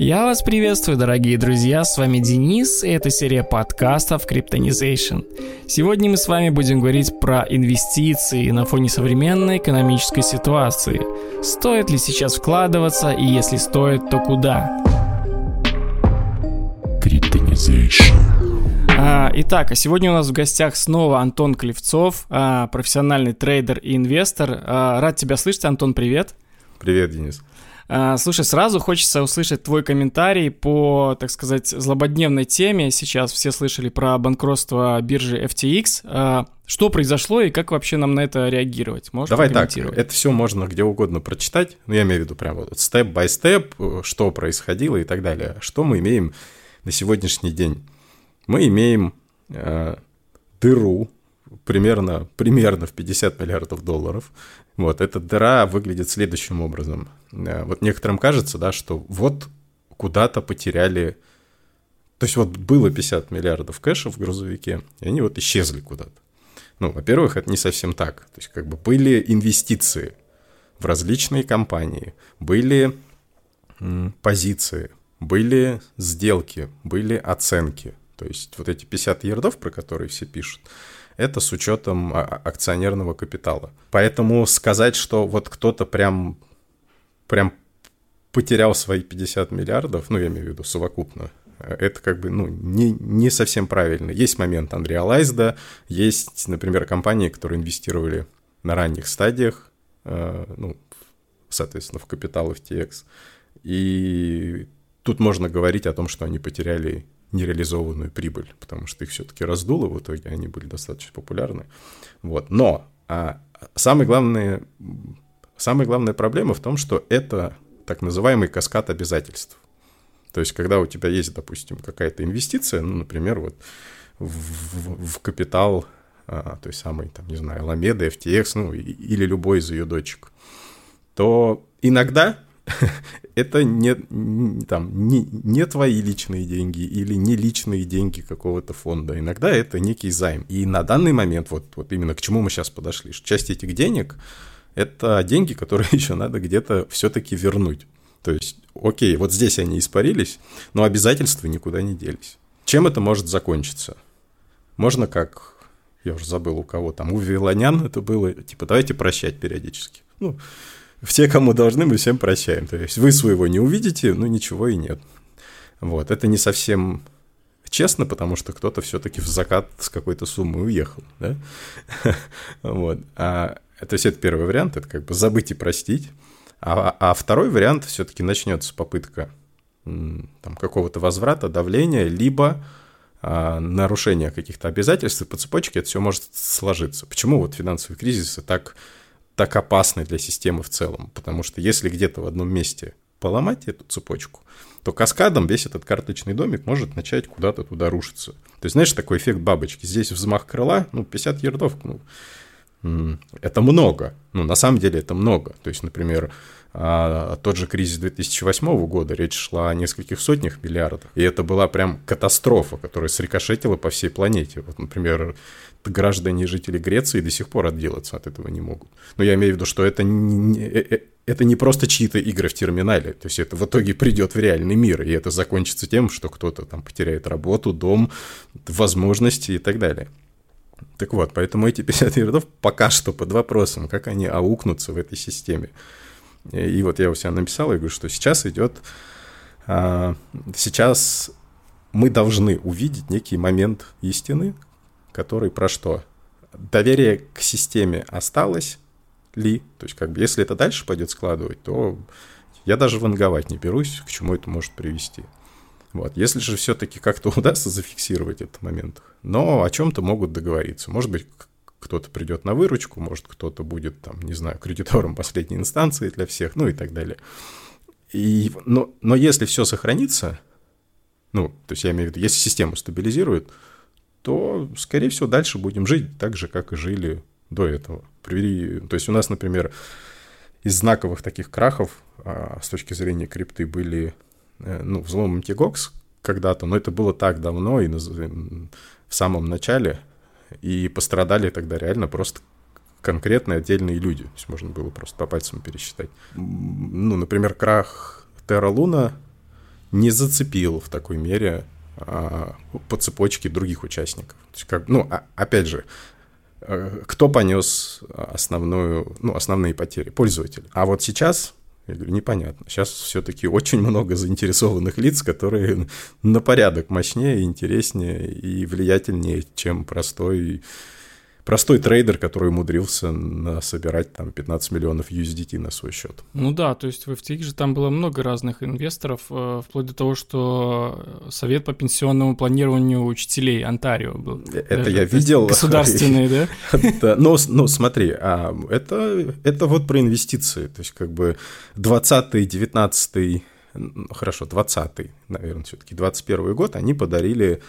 Я вас приветствую, дорогие друзья, с вами Денис, и это серия подкастов Cryptonization. Сегодня мы с вами будем говорить про инвестиции на фоне современной экономической ситуации. Стоит ли сейчас вкладываться, и если стоит, то куда? Cryptonization. А, итак, а сегодня у нас в гостях снова Антон Клевцов, а, профессиональный трейдер и инвестор. А, рад тебя слышать, Антон, привет. Привет, Денис. А, слушай, сразу хочется услышать твой комментарий по, так сказать, злободневной теме. Сейчас все слышали про банкротство биржи FTX. А, что произошло и как вообще нам на это реагировать? Можешь Давай так, это все можно где угодно прочитать. Ну, я имею в виду прямо вот степ-бай-степ, что происходило и так далее. Что мы имеем на сегодняшний день? Мы имеем э, дыру примерно, примерно в 50 миллиардов долларов. Вот, эта дыра выглядит следующим образом. Э, вот некоторым кажется, да, что вот куда-то потеряли... То есть вот было 50 миллиардов кэша в грузовике, и они вот исчезли куда-то. Ну, во-первых, это не совсем так. То есть как бы были инвестиции в различные компании, были позиции, были сделки, были оценки. То есть вот эти 50 ярдов, про которые все пишут, это с учетом а, а, акционерного капитала. Поэтому сказать, что вот кто-то прям, прям потерял свои 50 миллиардов, ну, я имею в виду совокупно, это как бы ну, не, не совсем правильно. Есть момент unrealized, есть, например, компании, которые инвестировали на ранних стадиях, э, ну, соответственно, в капитал FTX, и тут можно говорить о том, что они потеряли нереализованную прибыль, потому что их все-таки раздуло, в итоге они были достаточно популярны. Вот. Но а, самое главное, самая главная проблема в том, что это так называемый каскад обязательств. То есть, когда у тебя есть, допустим, какая-то инвестиция, ну, например, вот в, в, в капитал а, той самой, там, не знаю, Ламеда, FTX, ну, или любой из ее дочек, то иногда это не, там, не, не твои личные деньги или не личные деньги какого-то фонда. Иногда это некий займ. И на данный момент, вот, вот именно к чему мы сейчас подошли, что часть этих денег – это деньги, которые еще надо где-то все-таки вернуть. То есть, окей, вот здесь они испарились, но обязательства никуда не делись. Чем это может закончиться? Можно как, я уже забыл у кого там, у Вилонян это было, типа, давайте прощать периодически. Ну, все, кому должны, мы всем прощаем. То есть вы своего не увидите, ну ничего и нет. Вот, это не совсем честно, потому что кто-то все-таки в закат с какой-то суммой уехал, да? Вот. А, то есть это первый вариант, это как бы забыть и простить. А, а второй вариант все-таки начнется попытка там, какого-то возврата, давления, либо а, нарушения каких-то обязательств, и по цепочке это все может сложиться. Почему вот финансовые кризисы так так опасны для системы в целом. Потому что если где-то в одном месте поломать эту цепочку, то каскадом весь этот карточный домик может начать куда-то туда рушиться. То есть, знаешь, такой эффект бабочки. Здесь взмах крыла, ну, 50 ярдов, ну, это много. Ну, на самом деле это много. То есть, например, а, тот же кризис 2008 года, речь шла о нескольких сотнях миллиардов. И это была прям катастрофа, которая срикошетила по всей планете. Вот, например, граждане и жители Греции до сих пор отделаться от этого не могут. Но я имею в виду, что это не, э, э, это не просто чьи-то игры в терминале, то есть это в итоге придет в реальный мир, и это закончится тем, что кто-то там потеряет работу, дом, возможности и так далее. Так вот, поэтому эти 50 ярдов пока что под вопросом, как они аукнутся в этой системе. И вот я у себя написал, я говорю, что сейчас идет, а, сейчас мы должны увидеть некий момент истины, который про что? Доверие к системе осталось ли? То есть, как бы, если это дальше пойдет складывать, то я даже ванговать не берусь, к чему это может привести. Вот. Если же все-таки как-то удастся зафиксировать этот момент, но о чем-то могут договориться. Может быть, кто-то придет на выручку, может, кто-то будет, там, не знаю, кредитором последней инстанции для всех, ну и так далее. И, но, но если все сохранится, ну, то есть я имею в виду, если систему стабилизирует, то, скорее всего, дальше будем жить так же, как и жили до этого. При, то есть у нас, например, из знаковых таких крахов а, с точки зрения крипты были э, ну, взлом MTGOX когда-то, но это было так давно и в самом начале, и пострадали тогда реально просто конкретные отдельные люди. То есть можно было просто по пальцам пересчитать. Ну, например, крах Terra Luna не зацепил в такой мере а, по цепочке других участников. как, ну, а, опять же, э, кто понес основную, ну, основные потери? Пользователь. А вот сейчас я говорю, непонятно. Сейчас все-таки очень много заинтересованных лиц, которые на порядок мощнее, интереснее и влиятельнее, чем простой простой трейдер, который умудрился собирать там 15 миллионов USDT на свой счет. Ну да, то есть в FTX же там было много разных инвесторов, э, вплоть до того, что Совет по пенсионному планированию учителей Онтарио был. Это даже, я видел. Государственный, да? Но, но смотри, а это, это вот про инвестиции. То есть как бы 20-й, 19 хорошо, 20-й, наверное, все-таки 21 год, они подарили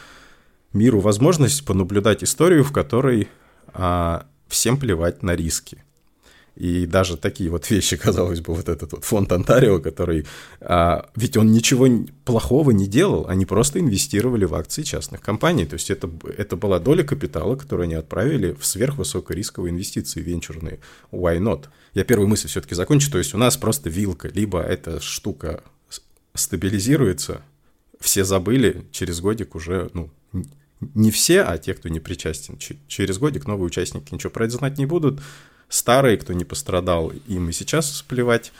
миру возможность понаблюдать историю, в которой всем плевать на риски. И даже такие вот вещи, казалось бы, вот этот вот фонд Онтарио, который... А, ведь он ничего плохого не делал, они просто инвестировали в акции частных компаний. То есть это, это была доля капитала, которую они отправили в сверхвысокорисковые инвестиции венчурные. Why not? Я первую мысль все-таки закончу. То есть у нас просто вилка. Либо эта штука стабилизируется, все забыли, через годик уже ну, не все, а те, кто не причастен. Через годик новые участники ничего про это знать не будут. Старые, кто не пострадал, им и сейчас плевать.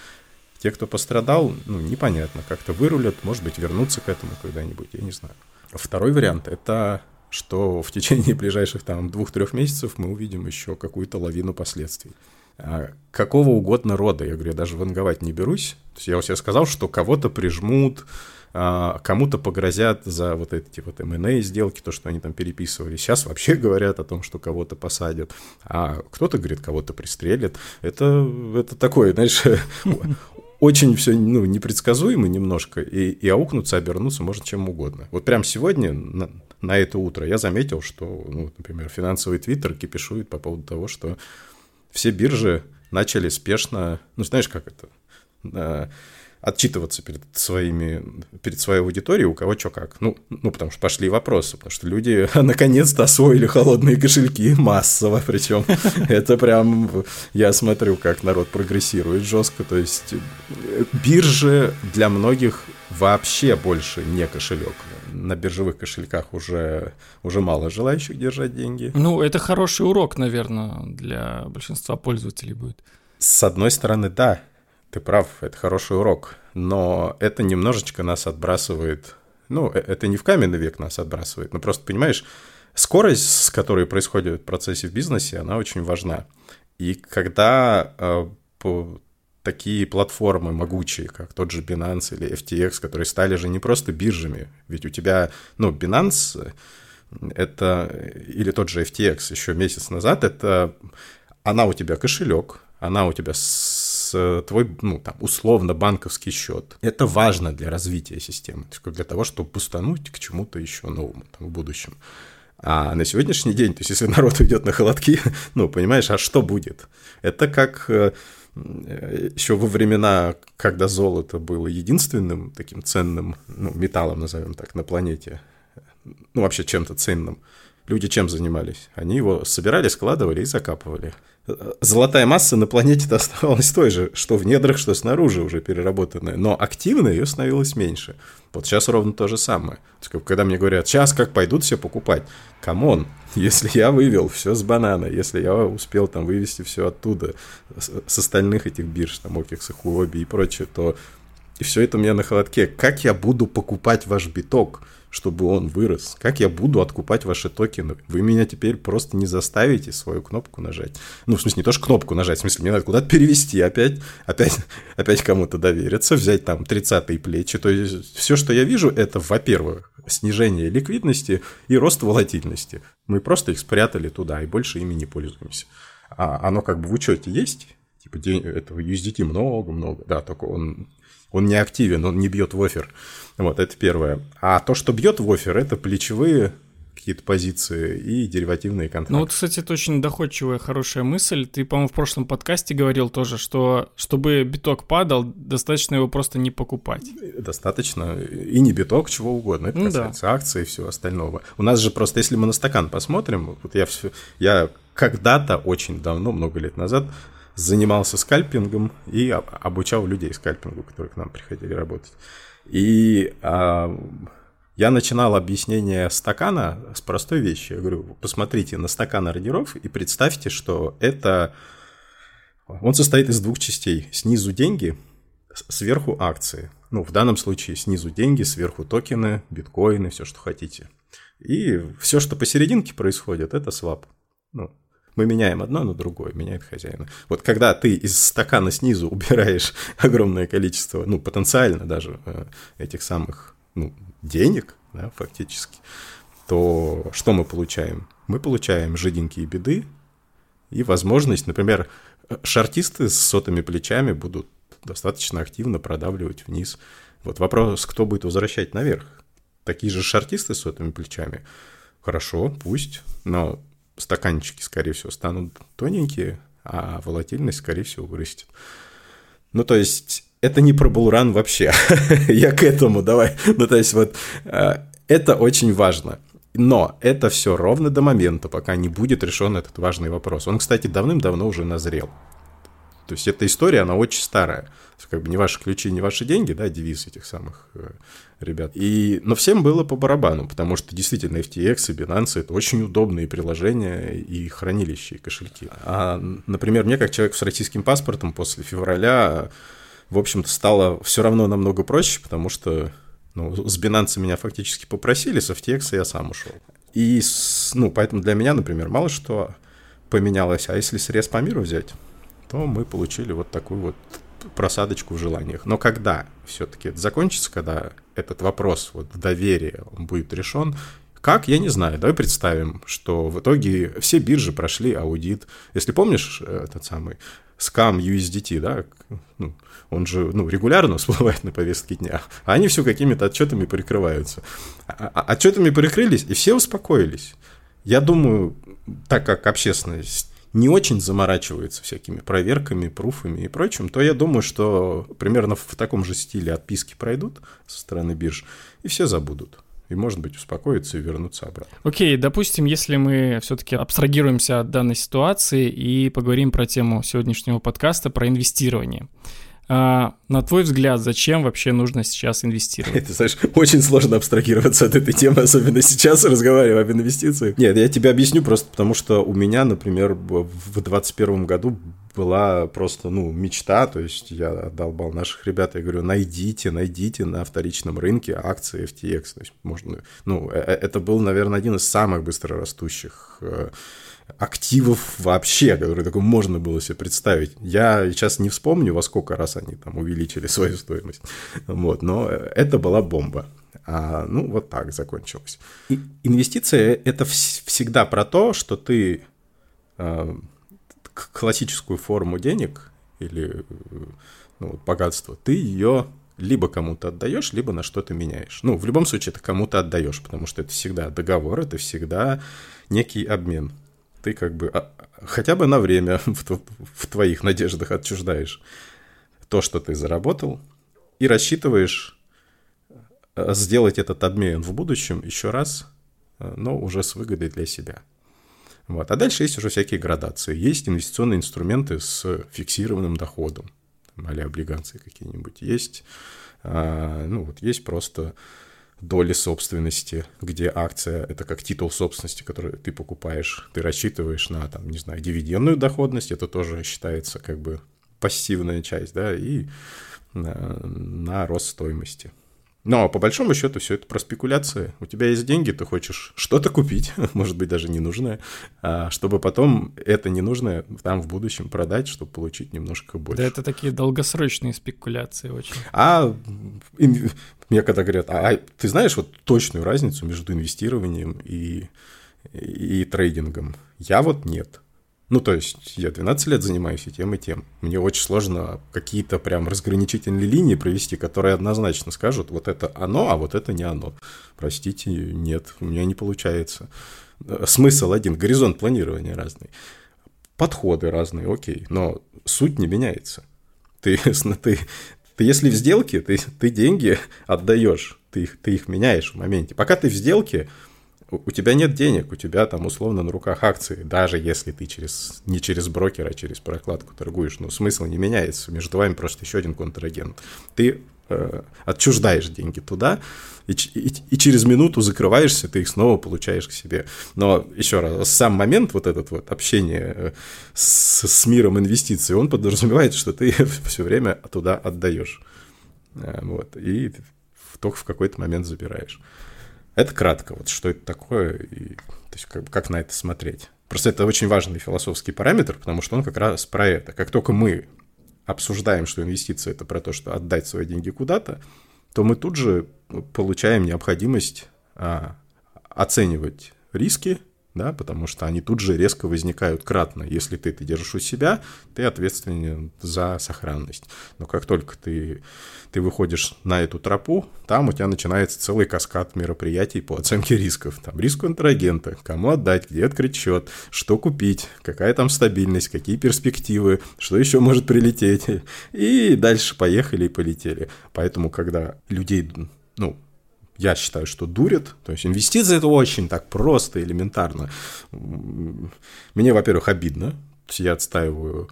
Те, кто пострадал, ну, непонятно, как-то вырулят, может быть, вернутся к этому когда-нибудь, я не знаю. Второй вариант — это что в течение ближайших там двух-трех месяцев мы увидим еще какую-то лавину последствий. А какого угодно рода, я говорю, я даже ванговать не берусь. То есть я уже сказал, что кого-то прижмут, а, кому-то погрозят за вот эти вот M&A сделки, то, что они там переписывали. Сейчас вообще говорят о том, что кого-то посадят, а кто-то говорит, кого-то пристрелят. Это, это такое, знаешь, очень все ну, непредсказуемо немножко, и, и аукнуться, обернуться можно чем угодно. Вот прям сегодня, на, на это утро, я заметил, что, ну, например, финансовый твиттер кипишует по поводу того, что все биржи начали спешно, ну, знаешь, как это, отчитываться перед своими, перед своей аудиторией, у кого что как. Ну, ну, потому что пошли вопросы, потому что люди наконец-то освоили холодные кошельки массово, причем это прям, я смотрю, как народ прогрессирует жестко, то есть э, биржи для многих вообще больше не кошелек. На биржевых кошельках уже, уже мало желающих держать деньги. Ну, это хороший урок, наверное, для большинства пользователей будет. С одной стороны, да, ты прав, это хороший урок, но это немножечко нас отбрасывает, ну, э, это не в каменный век нас отбрасывает, но просто, понимаешь, скорость, с которой происходят процессы в бизнесе, она очень важна. И когда э, по, такие платформы могучие, как тот же Binance или FTX, которые стали же не просто биржами, ведь у тебя, ну, Binance это, или тот же FTX еще месяц назад, это она у тебя кошелек, она у тебя с, твой, ну, там, условно банковский счет. Это важно для развития системы, для того, чтобы пустануть к чему-то еще новому там, в будущем. А на сегодняшний день, то есть если народ идет на холодки, ну, понимаешь, а что будет? Это как э, еще во времена, когда золото было единственным таким ценным ну, металлом, назовем так, на планете, ну, вообще чем-то ценным, люди чем занимались? Они его собирали, складывали и закапывали золотая масса на планете оставалась той же, что в недрах, что снаружи уже переработанная, но активно ее становилось меньше. Вот сейчас ровно то же самое. Когда мне говорят, сейчас как пойдут все покупать, come on, если я вывел все с Binance, если я успел там вывести все оттуда, с остальных этих бирж, там, OKEX, Huobi и прочее, то и все это у меня на холодке. Как я буду покупать ваш биток? Чтобы он вырос? Как я буду откупать ваши токены? Вы меня теперь просто не заставите свою кнопку нажать. Ну, в смысле, не то, что кнопку нажать, в смысле, мне надо куда-то перевести опять, опять, опять кому-то довериться, взять там 30-е плечи. То есть все, что я вижу, это, во-первых, снижение ликвидности и рост волатильности. Мы просто их спрятали туда и больше ими не пользуемся. А оно как бы в учете есть, типа этого USDT много-много, да, только он он не активен, он не бьет в офер. Вот, это первое. А то, что бьет в офер, это плечевые какие-то позиции и деривативные контракты. Ну вот, кстати, это очень доходчивая, хорошая мысль. Ты, по-моему, в прошлом подкасте говорил тоже, что чтобы биток падал, достаточно его просто не покупать. Достаточно. И не биток, чего угодно. Это ну, касается да. акций и всего остального. У нас же просто, если мы на стакан посмотрим, вот я, все, я когда-то, очень давно, много лет назад, занимался скальпингом и обучал людей скальпингу, которые к нам приходили работать. И а, я начинал объяснение стакана с простой вещи. Я говорю, посмотрите на стакан ордеров и представьте, что это... Он состоит из двух частей. Снизу деньги, сверху акции. Ну, в данном случае снизу деньги, сверху токены, биткоины, все, что хотите. И все, что посерединке происходит, это свап. Ну, мы меняем одно на другое, меняет хозяина. Вот когда ты из стакана снизу убираешь огромное количество, ну, потенциально даже э, этих самых ну, денег, да, фактически, то что мы получаем? Мы получаем жиденькие беды и возможность, например, шартисты с сотыми плечами будут достаточно активно продавливать вниз. Вот вопрос, кто будет возвращать наверх? Такие же шартисты с сотыми плечами? Хорошо, пусть, но стаканчики, скорее всего, станут тоненькие, а волатильность, скорее всего, вырастет. Ну, то есть, это не про булран вообще. Я к этому, давай. Ну, то есть, вот, э, это очень важно. Но это все ровно до момента, пока не будет решен этот важный вопрос. Он, кстати, давным-давно уже назрел. То есть эта история, она очень старая. Как бы не ваши ключи, не ваши деньги, да, девиз этих самых э, ребят. И, но всем было по барабану, потому что действительно FTX и Binance это очень удобные приложения и хранилища, и кошельки. А, например, мне как человек с российским паспортом после февраля, в общем-то, стало все равно намного проще, потому что ну, с Binance меня фактически попросили, с FTX я сам ушел. И, ну, поэтому для меня, например, мало что поменялось. А если срез по миру взять, то мы получили вот такую вот просадочку в желаниях. Но когда все-таки это закончится, когда этот вопрос вот доверия он будет решен, как, я не знаю. Давай представим, что в итоге все биржи прошли аудит. Если помнишь э, этот самый скам USDT, да, ну, он же ну, регулярно всплывает на повестке дня, а они все какими-то отчетами прикрываются. А, а, отчетами прикрылись, и все успокоились. Я думаю, так как общественность не очень заморачивается всякими проверками, пруфами и прочим, то я думаю, что примерно в таком же стиле отписки пройдут со стороны бирж, и все забудут. И, может быть, успокоиться и вернуться обратно. Окей, okay, допустим, если мы все-таки абстрагируемся от данной ситуации и поговорим про тему сегодняшнего подкаста, про инвестирование. А, на твой взгляд, зачем вообще нужно сейчас инвестировать? Ты знаешь, очень сложно абстрагироваться от этой темы, особенно сейчас, разговаривая об инвестициях. Нет, я тебе объясню просто потому, что у меня, например, в 2021 году была просто, ну, мечта, то есть я отдолбал наших ребят, я говорю, найдите, найдите на вторичном рынке акции FTX, то есть можно, ну, э, э, это был, наверное, один из самых быстрорастущих э, активов вообще, которые такое можно было себе представить. Я сейчас не вспомню, во сколько раз они там увеличили свою стоимость. Вот, но это была бомба. А, ну, вот так закончилось. И инвестиция – это вс- всегда про то, что ты э, классическую форму денег или ну, богатства, ты ее либо кому-то отдаешь, либо на что-то меняешь. Ну, в любом случае, это кому-то отдаешь, потому что это всегда договор, это всегда некий обмен ты как бы а, хотя бы на время в, в твоих надеждах отчуждаешь то, что ты заработал, и рассчитываешь э, сделать этот обмен в будущем еще раз, э, но уже с выгодой для себя. Вот. А дальше есть уже всякие градации. Есть инвестиционные инструменты с фиксированным доходом, а облигации какие-нибудь. Есть, а, ну, вот есть просто доли собственности, где акция — это как титул собственности, который ты покупаешь, ты рассчитываешь на, там, не знаю, дивидендную доходность, это тоже считается как бы пассивная часть, да, и на, на рост стоимости. Но по большому счету все это про спекуляции. У тебя есть деньги, ты хочешь что-то купить, может быть, даже ненужное, а чтобы потом это ненужное там в будущем продать, чтобы получить немножко больше. Да, это такие долгосрочные спекуляции очень. А мне когда говорят, а, а ты знаешь вот точную разницу между инвестированием и, и, и трейдингом? Я вот нет. Ну, то есть я 12 лет занимаюсь и тем, и тем. Мне очень сложно какие-то прям разграничительные линии провести, которые однозначно скажут, вот это оно, а вот это не оно. Простите, нет, у меня не получается. Смысл один, горизонт планирования разный. Подходы разные, окей, но суть не меняется. Ты, ты, ты если в сделке, ты, ты деньги отдаешь, ты их, ты их меняешь в моменте. Пока ты в сделке, у тебя нет денег, у тебя там условно на руках акции, даже если ты через, не через брокера, а через прокладку торгуешь, но смысл не меняется, между вами просто еще один контрагент. Ты э, отчуждаешь деньги туда, и, и, и через минуту закрываешься, ты их снова получаешь к себе. Но еще раз, сам момент вот этот вот общение э, с, с миром инвестиций, он подразумевает, что ты все время туда отдаешь. Э, вот, и только в какой-то момент забираешь. Это кратко, вот что это такое, и, то есть как, как на это смотреть. Просто это очень важный философский параметр, потому что он как раз про это. Как только мы обсуждаем, что инвестиция это про то, что отдать свои деньги куда-то, то мы тут же получаем необходимость а, оценивать риски, да, потому что они тут же резко возникают кратно. Если ты это держишь у себя, ты ответственен за сохранность. Но как только ты, ты выходишь на эту тропу, там у тебя начинается целый каскад мероприятий по оценке рисков. Там риск контрагента, кому отдать, где открыть счет, что купить, какая там стабильность, какие перспективы, что еще может прилететь. И дальше поехали и полетели. Поэтому, когда людей, ну, я считаю, что дурят. То есть инвестиции это очень так просто, элементарно. Мне, во-первых, обидно. Я отстаиваю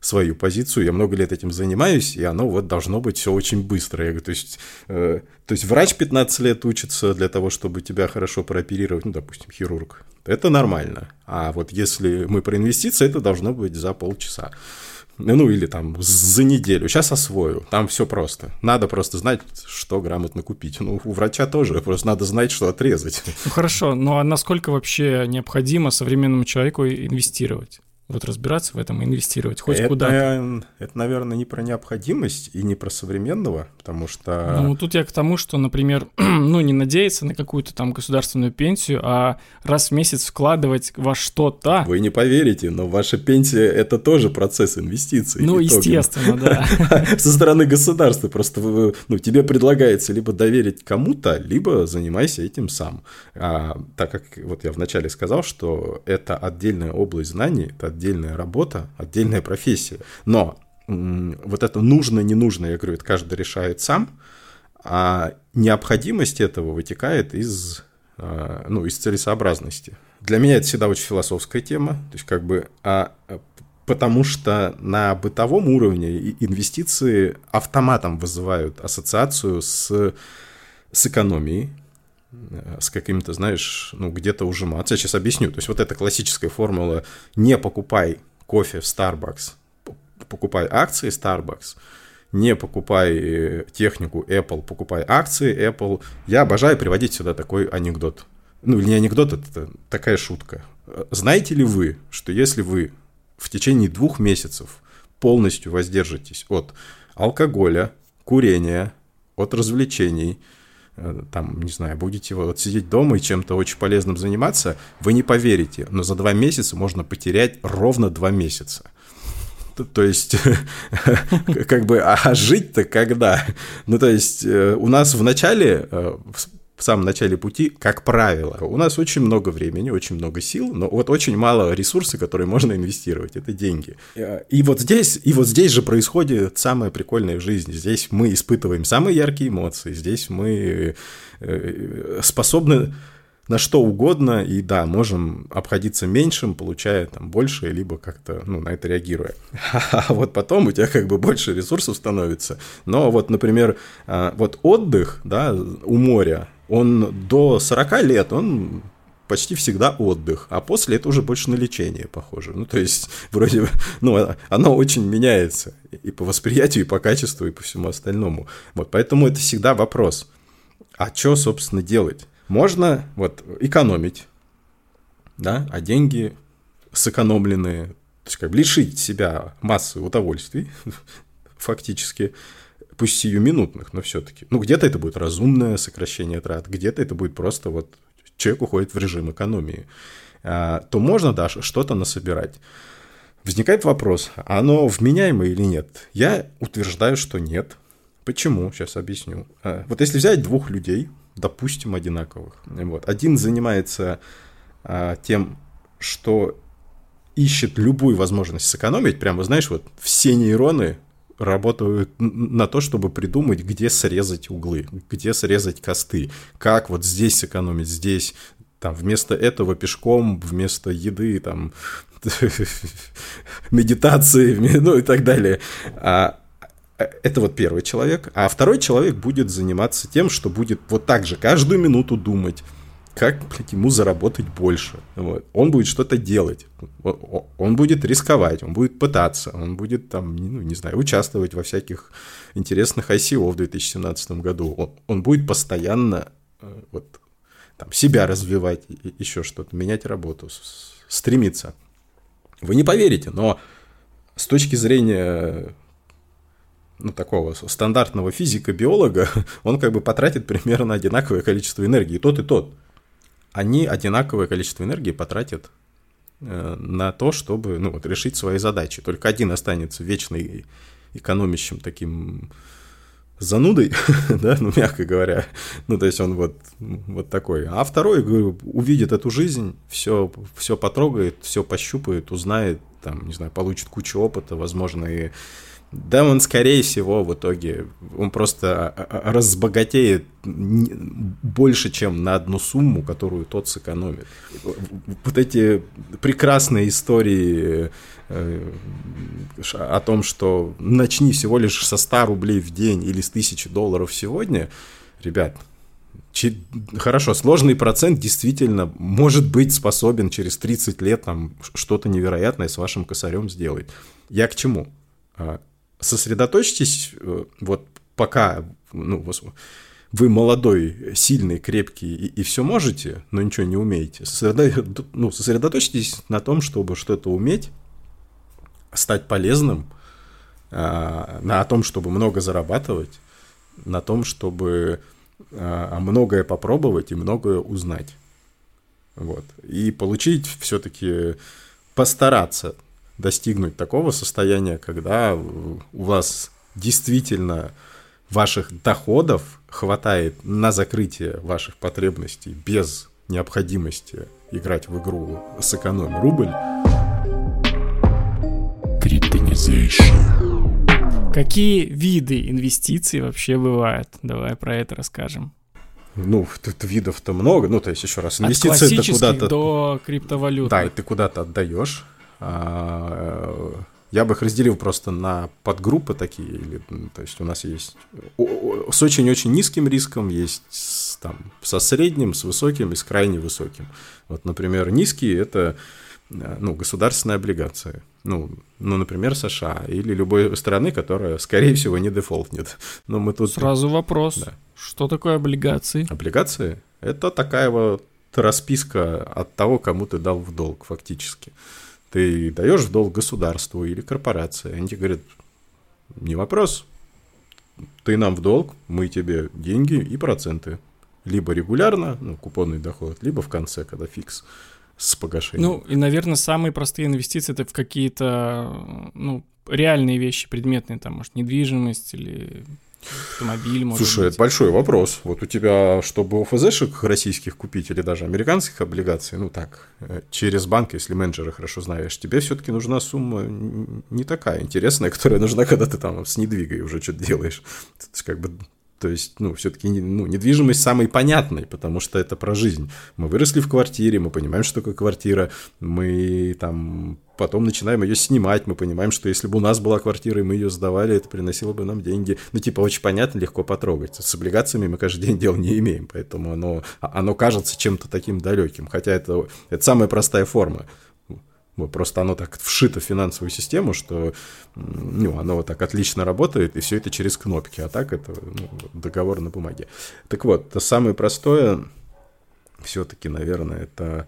свою позицию, я много лет этим занимаюсь, и оно вот должно быть все очень быстро. Я говорю, то есть, э, то есть врач 15 лет учится для того, чтобы тебя хорошо прооперировать, ну, допустим, хирург. Это нормально. А вот если мы про инвестиции, это должно быть за полчаса ну или там за неделю, сейчас освою, там все просто. Надо просто знать, что грамотно купить. Ну, у врача тоже, просто надо знать, что отрезать. Ну хорошо, ну а насколько вообще необходимо современному человеку инвестировать? Вот разбираться в этом и инвестировать хоть это, куда-то. Это, наверное, не про необходимость и не про современного, потому что... Ну, тут я к тому, что, например, ну, не надеяться на какую-то там государственную пенсию, а раз в месяц вкладывать во что-то... Вы не поверите, но ваша пенсия – это тоже процесс инвестиций. Ну, итогом. естественно, да. Со стороны государства просто ну, тебе предлагается либо доверить кому-то, либо занимайся этим сам. А, так как вот я вначале сказал, что это отдельная область знаний, это отдельная работа, отдельная профессия. Но вот это нужно, не нужно, я говорю, это каждый решает сам, а необходимость этого вытекает из, а, ну, из целесообразности. Для меня это всегда очень философская тема, то есть как бы, а, потому что на бытовом уровне инвестиции автоматом вызывают ассоциацию с, с экономией, с каким-то, знаешь, ну, где-то ужиматься. Я сейчас объясню. То есть вот эта классическая формула «не покупай кофе в Starbucks, покупай акции Starbucks», не покупай э, технику Apple, покупай акции Apple. Я обожаю приводить сюда такой анекдот. Ну, или не анекдот, это такая шутка. Знаете ли вы, что если вы в течение двух месяцев полностью воздержитесь от алкоголя, курения, от развлечений – Э, там, не знаю, будете вот сидеть дома и чем-то очень полезным заниматься, вы не поверите, но за два месяца можно потерять ровно два месяца. То есть, как бы, а жить-то когда? Ну, то есть, э, у нас в начале, э, в самом начале пути, как правило, у нас очень много времени, очень много сил, но вот очень мало ресурсов, которые можно инвестировать, это деньги. И вот здесь, и вот здесь же происходит самое прикольное в жизни. Здесь мы испытываем самые яркие эмоции, здесь мы э, способны на что угодно, и да, можем обходиться меньшим, получая там больше, либо как-то, ну, на это реагируя. А вот потом у тебя как бы больше ресурсов становится. Но вот, например, вот отдых, да, у моря, он до 40 лет, он почти всегда отдых, а после это уже больше на лечение похоже. Ну, то есть, вроде, ну, оно очень меняется и по восприятию, и по качеству, и по всему остальному. Вот, поэтому это всегда вопрос. А что, собственно, делать? Можно вот экономить, да, а деньги сэкономленные, то есть как бы лишить себя массы удовольствий, фактически, пусть сиюминутных, но все-таки. Ну, где-то это будет разумное сокращение трат, где-то это будет просто вот человек уходит в режим экономии, а, то можно даже что-то насобирать. Возникает вопрос, оно вменяемое или нет? Я утверждаю, что нет. Почему? Сейчас объясню. А, вот если взять двух людей, допустим, одинаковых, вот, один занимается а, тем, что ищет любую возможность сэкономить, прямо, знаешь, вот все нейроны работают на то, чтобы придумать, где срезать углы, где срезать косты, как вот здесь сэкономить, здесь, там, вместо этого пешком, вместо еды, там, медитации, ну и так далее. А, это вот первый человек, а второй человек будет заниматься тем, что будет вот так же каждую минуту думать, как блядь, ему заработать больше. Вот. Он будет что-то делать, он будет рисковать, он будет пытаться, он будет там, ну, не знаю, участвовать во всяких интересных ICO в 2017 году. Он, он будет постоянно э, вот, там, себя развивать, еще что-то, менять работу, стремиться. Вы не поверите, но с точки зрения ну, такого стандартного физика-биолога, он как бы потратит примерно одинаковое количество энергии, тот и тот. Они одинаковое количество энергии потратят э, на то, чтобы ну, вот, решить свои задачи. Только один останется вечный экономящим таким занудой, да, ну, мягко говоря. Ну, то есть он вот, вот такой. А второй, говорю, увидит эту жизнь, все, все потрогает, все пощупает, узнает, там, не знаю, получит кучу опыта, возможно, и да, он, скорее всего, в итоге, он просто а, а, разбогатеет больше, чем на одну сумму, которую тот сэкономит. Вот эти прекрасные истории э, о том, что начни всего лишь со 100 рублей в день или с 1000 долларов сегодня, ребят, Хорошо, сложный процент действительно может быть способен через 30 лет там что-то невероятное с вашим косарем сделать. Я к чему? А, сосредоточьтесь, э, вот пока ну, вы молодой, сильный, крепкий и, и все можете, но ничего не умеете, сосредо... ну, сосредоточьтесь на том, чтобы что-то уметь, стать полезным, а, на том, чтобы много зарабатывать, на том, чтобы а, многое попробовать и многое узнать. Вот. И получить все-таки, постараться достигнуть такого состояния, когда у вас действительно ваших доходов хватает на закрытие ваших потребностей без необходимости играть в игру сэкономь рубль. Какие виды инвестиций вообще бывают? Давай про это расскажем. Ну, тут видов-то много. Ну, то есть, еще раз, инвестиции это куда-то... до криптовалют. Да, и ты куда-то отдаешь я бы их разделил просто на подгруппы такие, или, то есть у нас есть с очень-очень низким риском, есть там со средним, с высоким и с крайне высоким. Вот, например, низкие – это ну, государственные облигации. Ну, ну, например, США или любой страны, которая, скорее всего, не дефолтнет. Но мы тут... Сразу вопрос. Да. Что такое облигации? Облигации – это такая вот расписка от того, кому ты дал в долг, фактически. Ты даешь в долг государству или корпорации. Они тебе говорят, не вопрос, ты нам в долг, мы тебе деньги и проценты. Либо регулярно, ну, купонный доход, либо в конце, когда фикс с погашением. Ну, и, наверное, самые простые инвестиции это в какие-то, ну, реальные вещи, предметные, там, может, недвижимость или автомобиль, может Слушай, быть. это большой вопрос. Вот у тебя, чтобы ОФЗшек российских купить или даже американских облигаций, ну так, э, через банк, если менеджера хорошо знаешь, тебе все-таки нужна сумма не такая интересная, которая нужна, когда ты там с недвигой уже что-то делаешь. То есть, как бы то есть, ну, все-таки ну, недвижимость самый понятный, потому что это про жизнь. Мы выросли в квартире, мы понимаем, что такое квартира, мы там потом начинаем ее снимать, мы понимаем, что если бы у нас была квартира, и мы ее сдавали, это приносило бы нам деньги. Ну, типа, очень понятно, легко потрогать. С облигациями мы каждый день дел не имеем, поэтому оно, оно кажется чем-то таким далеким, хотя это, это самая простая форма. Просто оно так вшито в финансовую систему, что ну, оно вот так отлично работает, и все это через кнопки, а так это ну, договор на бумаге. Так вот, то самое простое, все-таки, наверное, это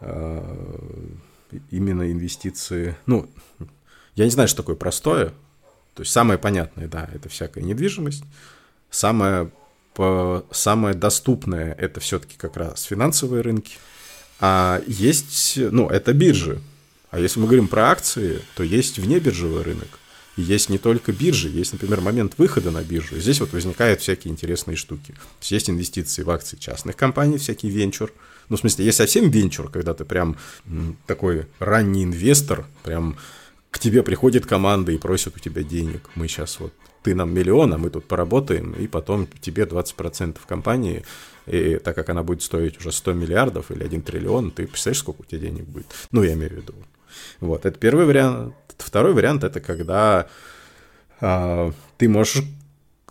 э, именно инвестиции. Ну, я не знаю, что такое простое. То есть самое понятное, да, это всякая недвижимость. Самое, по, самое доступное это все-таки как раз финансовые рынки. А есть, ну, это биржи. А если мы говорим про акции, то есть внебиржевой рынок. И есть не только биржи, есть, например, момент выхода на биржу. Здесь вот возникают всякие интересные штуки. Есть, есть инвестиции в акции частных компаний, всякий венчур. Ну, в смысле, есть совсем венчур, когда ты прям такой ранний инвестор, прям к тебе приходит команда и просит у тебя денег. Мы сейчас вот, ты нам миллион, а мы тут поработаем, и потом тебе 20% компании, и так как она будет стоить уже 100 миллиардов или 1 триллион, ты представляешь, сколько у тебя денег будет? Ну, я имею в виду вот, это первый вариант. Второй вариант – это когда а, ты можешь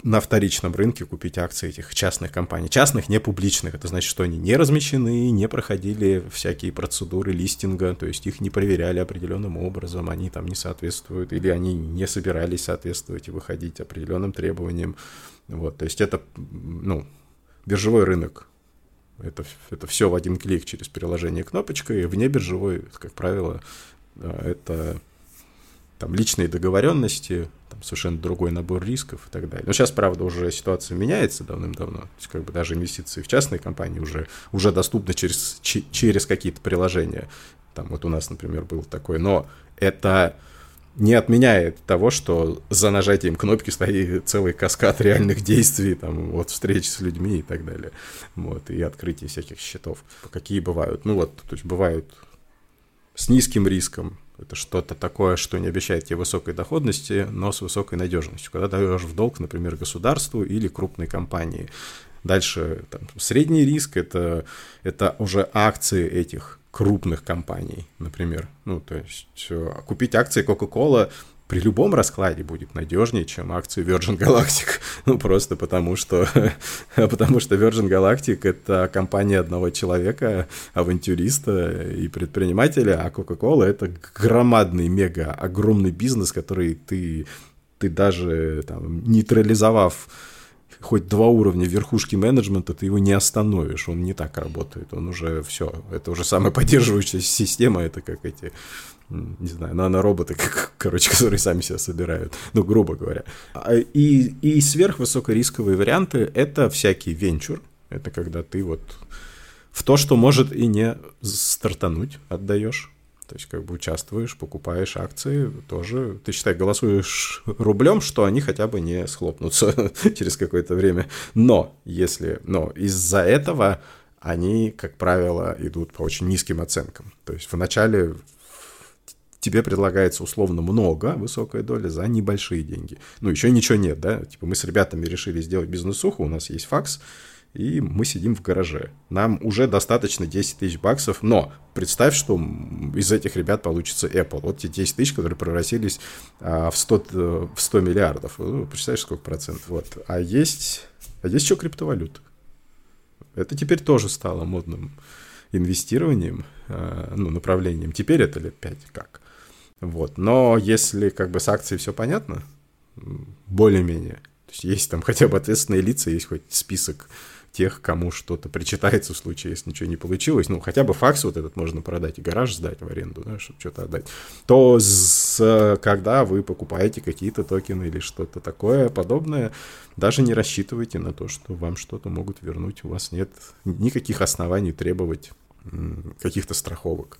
на вторичном рынке купить акции этих частных компаний. Частных, не публичных. Это значит, что они не размещены, не проходили всякие процедуры листинга, то есть их не проверяли определенным образом, они там не соответствуют, или они не собирались соответствовать и выходить определенным требованиям. Вот, то есть это, ну, биржевой рынок. Это, это все в один клик через приложение кнопочка, и вне биржевой, как правило, э, это там личные договоренности, там совершенно другой набор рисков и так далее. Но сейчас, правда, уже ситуация меняется давным-давно. То есть, как бы даже инвестиции в частные компании уже, уже доступны через, через какие-то приложения. Там вот у нас, например, было такое. Но это не отменяет того, что за нажатием кнопки стоит целый каскад реальных действий, там, вот, встречи с людьми и так далее, вот, и открытие всяких счетов. Какие бывают? Ну, вот, то есть бывают с низким риском, это что-то такое, что не обещает тебе высокой доходности, но с высокой надежностью. Когда даешь в долг, например, государству или крупной компании. Дальше там, средний риск это, это уже акции этих крупных компаний, например. Ну, то есть купить акции Coca-Cola при любом раскладе будет надежнее, чем акции Virgin Galactic. Ну, просто потому что, потому что Virgin Galactic — это компания одного человека, авантюриста и предпринимателя, а Coca-Cola — это громадный, мега, огромный бизнес, который ты, ты даже там, нейтрализовав хоть два уровня верхушки менеджмента, ты его не остановишь, он не так работает, он уже все, это уже самая поддерживающая система, это как эти не знаю, нанороботы, короче, которые сами себя собирают, ну, грубо говоря. А, и, и сверхвысокорисковые варианты — это всякий венчур, это когда ты вот в то, что может и не стартануть, отдаешь. То есть как бы участвуешь, покупаешь акции, тоже, ты считай, голосуешь рублем, что они хотя бы не схлопнутся через какое-то время. Но если, но из-за этого они, как правило, идут по очень низким оценкам. То есть вначале тебе предлагается условно много, высокая доля, за небольшие деньги. Ну, еще ничего нет, да? Типа мы с ребятами решили сделать бизнесуху, у нас есть факс, и мы сидим в гараже. Нам уже достаточно 10 тысяч баксов, но представь, что из этих ребят получится Apple. Вот те 10 тысяч, которые превратились а, в, 100, э, в 100 миллиардов. Ну, представляешь, сколько процентов. Вот. А есть, а есть еще криптовалюта. Это теперь тоже стало модным инвестированием, а, ну, направлением. Теперь это лет 5 как. Вот. Но если как бы с акцией все понятно, более-менее, то есть есть там хотя бы ответственные лица, есть хоть список тех, кому что-то причитается в случае, если ничего не получилось, ну, хотя бы факс вот этот можно продать и гараж сдать в аренду, да, чтобы что-то отдать, то с, когда вы покупаете какие-то токены или что-то такое подобное, даже не рассчитывайте на то, что вам что-то могут вернуть, у вас нет никаких оснований требовать каких-то страховок.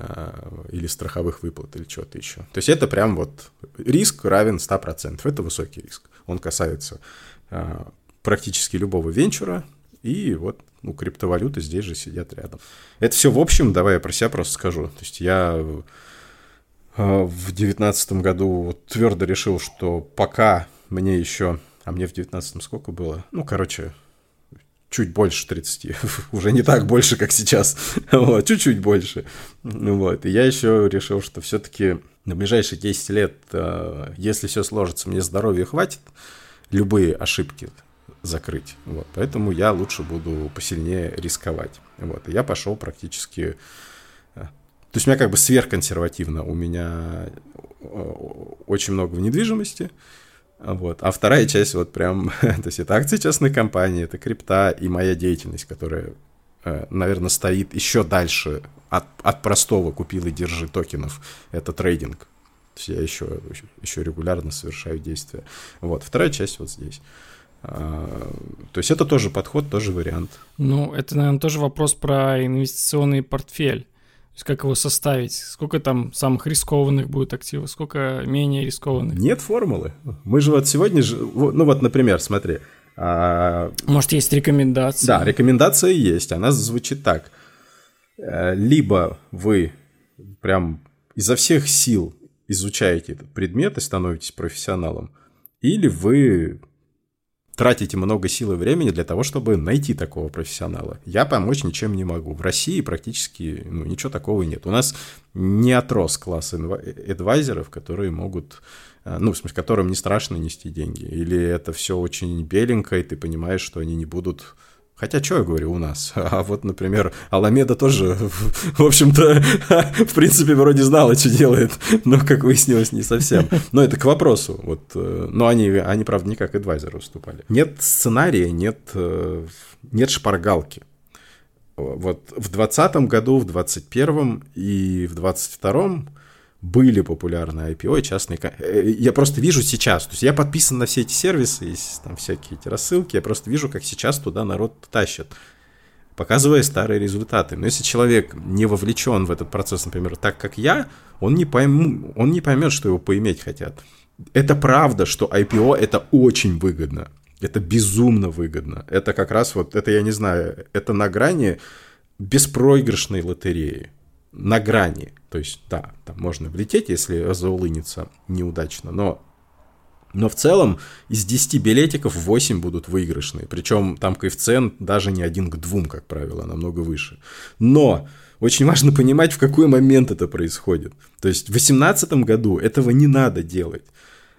Э, или страховых выплат, или чего-то еще. То есть это прям вот риск равен 100%. Это высокий риск. Он касается э, практически любого венчура, и вот ну, криптовалюты здесь же сидят рядом. Это все в общем, давай я про себя просто скажу. То есть я э, в девятнадцатом году твердо решил, что пока мне еще, а мне в девятнадцатом сколько было? Ну, короче, чуть больше 30, уже не так больше, как сейчас, вот, чуть-чуть больше. Вот. И я еще решил, что все-таки на ближайшие 10 лет, э, если все сложится, мне здоровья хватит, любые ошибки закрыть. Вот. Поэтому я лучше буду посильнее рисковать. Вот. И я пошел практически... Э, то есть у меня как бы сверхконсервативно. У меня э, очень много в недвижимости, вот. А вторая часть вот прям, то есть это акции частной компании, это крипта и моя деятельность, которая, э, наверное, стоит еще дальше от, от простого купил и держи токенов. Это трейдинг. То есть я еще, еще регулярно совершаю действия. Вот. Вторая часть вот здесь. А, то есть это тоже подход, тоже вариант. Ну, это, наверное, тоже вопрос про инвестиционный портфель есть как его составить? Сколько там самых рискованных будет активов, сколько менее рискованных? Нет формулы. Мы же вот сегодня, же, ну вот, например, смотри. А... Может, есть рекомендация? Да, рекомендация есть. Она звучит так. Э, либо вы прям изо всех сил изучаете этот предмет и становитесь профессионалом, или вы тратите много сил и времени для того, чтобы найти такого профессионала. Я помочь ничем не могу. В России практически ну, ничего такого нет. У нас не отрос класс адвайзеров, которые могут э, ну, в смысле, которым не страшно нести деньги, или это все очень беленько, и ты понимаешь, что они не будут Хотя, что я говорю, у нас. А вот, например, Аламеда тоже, в общем-то, в принципе, вроде знала, что делает, но, как выяснилось, не совсем. Но это к вопросу. Вот, э, но они, они, правда, не как адвайзеры выступали. Нет сценария, нет, э, нет шпаргалки. Вот в 2020 году, в 2021 и в 2022 были популярны IPO и частные... Э, я просто вижу сейчас, то есть я подписан на все эти сервисы, есть там всякие эти рассылки, я просто вижу, как сейчас туда народ тащит, показывая старые результаты. Но если человек не вовлечен в этот процесс, например, так как я, он не, пойму, он не поймет, что его поиметь хотят. Это правда, что IPO это очень выгодно. Это безумно выгодно. Это как раз вот, это я не знаю, это на грани беспроигрышной лотереи на грани. То есть, да, там можно влететь, если заулынится неудачно, но но в целом из 10 билетиков 8 будут выигрышные. Причем там коэффициент даже не один к двум, как правило, намного выше. Но очень важно понимать, в какой момент это происходит. То есть в 2018 году этого не надо делать.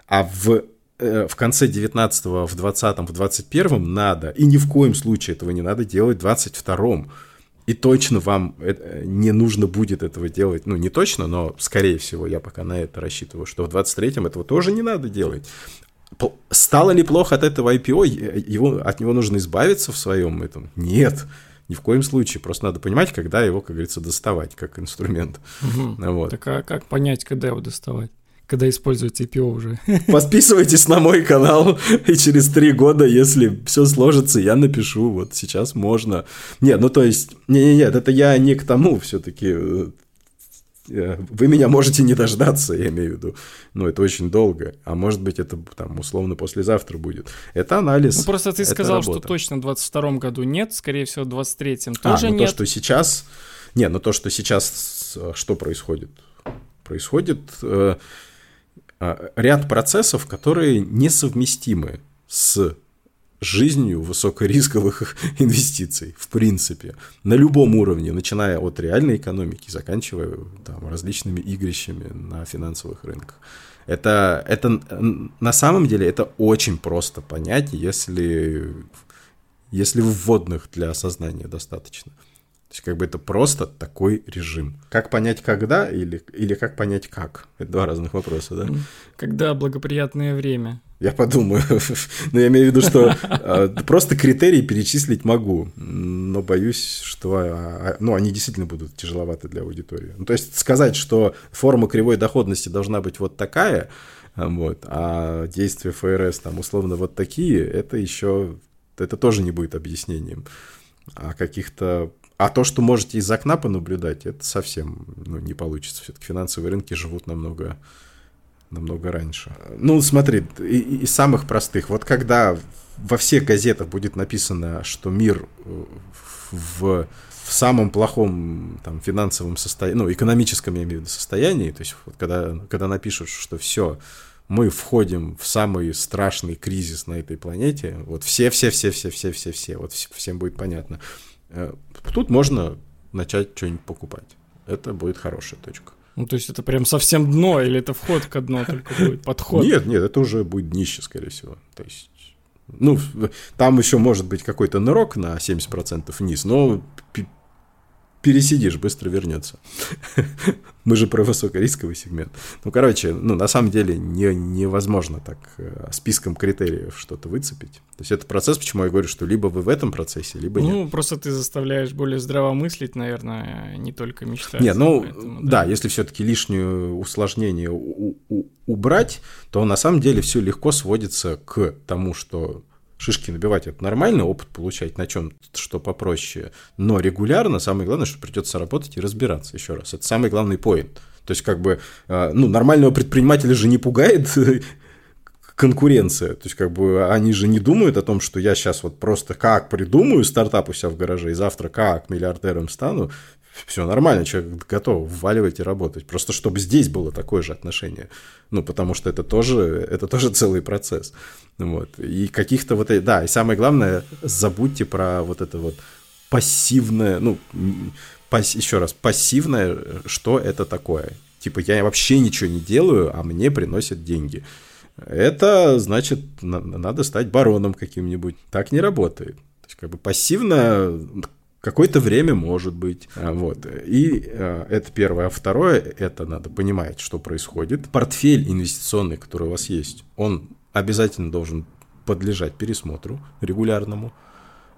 А в, э, в конце 19 в 20 в 21 надо. И ни в коем случае этого не надо делать в 22 и точно вам не нужно будет этого делать. Ну, не точно, но, скорее всего, я пока на это рассчитываю, что в 23-м этого тоже не надо делать. Стало ли плохо от этого IPO? Его, от него нужно избавиться в своем этом? Нет. Ни в коем случае. Просто надо понимать, когда его, как говорится, доставать как инструмент. Угу. Вот. Так а как понять, когда его доставать? Когда используете IPO уже. Подписывайтесь на мой канал, и через три года, если все сложится, я напишу, вот сейчас можно. Нет, ну то есть, не-не-не, это я не к тому все-таки. Э, вы меня можете не дождаться, я имею в виду. Ну, это очень долго. А может быть, это там условно послезавтра будет. Это анализ. Ну, просто ты сказал, работа. что точно в 22 году нет, скорее всего, в 23-м а, тоже а, ну, нет. то, что сейчас... Не, ну то, что сейчас... Что происходит? Происходит... Э, ряд процессов, которые несовместимы с жизнью высокорисковых инвестиций, в принципе, на любом уровне, начиная от реальной экономики, заканчивая там, различными игрищами на финансовых рынках. Это, это на самом деле это очень просто понять, если, если вводных для осознания достаточно. То есть как бы это просто такой режим. Как понять когда или, или как понять как? Это два разных вопроса, да? Когда благоприятное время. Я подумаю. но я имею в виду, что а, просто критерии перечислить могу, но боюсь, что а, а, ну, они действительно будут тяжеловаты для аудитории. Ну, то есть сказать, что форма кривой доходности должна быть вот такая, вот, а действия ФРС там условно вот такие, это еще, это тоже не будет объяснением. А каких-то а то, что можете из окна понаблюдать, это совсем ну, не получится. Все-таки финансовые рынки живут намного, намного раньше. Ну, смотри, из самых простых. Вот когда во всех газетах будет написано, что мир э, в, в самом плохом там, финансовом состоянии, ну, экономическом, я имею в виду, состоянии, то есть вот когда, когда напишут, что все, мы входим в самый страшный кризис на этой планете, вот все-все-все-все-все-все-все, вот всем будет понятно – Э, тут можно начать что-нибудь покупать. Это будет хорошая точка. Ну, то есть это прям совсем дно, или это вход к дну только будет, подход? Нет, нет, это уже будет днище, скорее всего. То есть, ну, там еще может быть какой-то нырок на 70% вниз, но пересидишь, быстро вернется. Мы же про высокорисковый сегмент. Ну, короче, ну, на самом деле не, невозможно так э, списком критериев что-то выцепить. То есть это процесс, почему я говорю, что либо вы в этом процессе, либо нет. Ну, просто ты заставляешь более здраво мыслить, наверное, не только мечтать. Нет, ну, поэтому, да. да, если все-таки лишнее усложнение у- у- убрать, то на самом деле все легко сводится к тому, что шишки набивать это нормально, опыт получать на чем что попроще, но регулярно самое главное, что придется работать и разбираться еще раз. Это самый главный поинт. То есть, как бы, а, ну, нормального предпринимателя же не пугает конкуренция. То есть, как бы, они же не думают о том, что я сейчас вот просто как придумаю стартап у себя в гараже, и завтра как миллиардером стану все нормально, человек готов вваливать и работать. Просто чтобы здесь было такое же отношение. Ну, потому что это тоже, это тоже целый процесс. Вот. И каких-то вот... Да, и самое главное, забудьте про вот это вот пассивное, ну, пас, еще раз, пассивное, что это такое. Типа я вообще ничего не делаю, а мне приносят деньги. Это значит, надо стать бароном каким-нибудь. Так не работает. То есть, как бы пассивно какое-то время может быть. А, вот. И э, это первое. А второе, это надо понимать, что происходит. Портфель инвестиционный, который у вас есть, он обязательно должен подлежать пересмотру регулярному.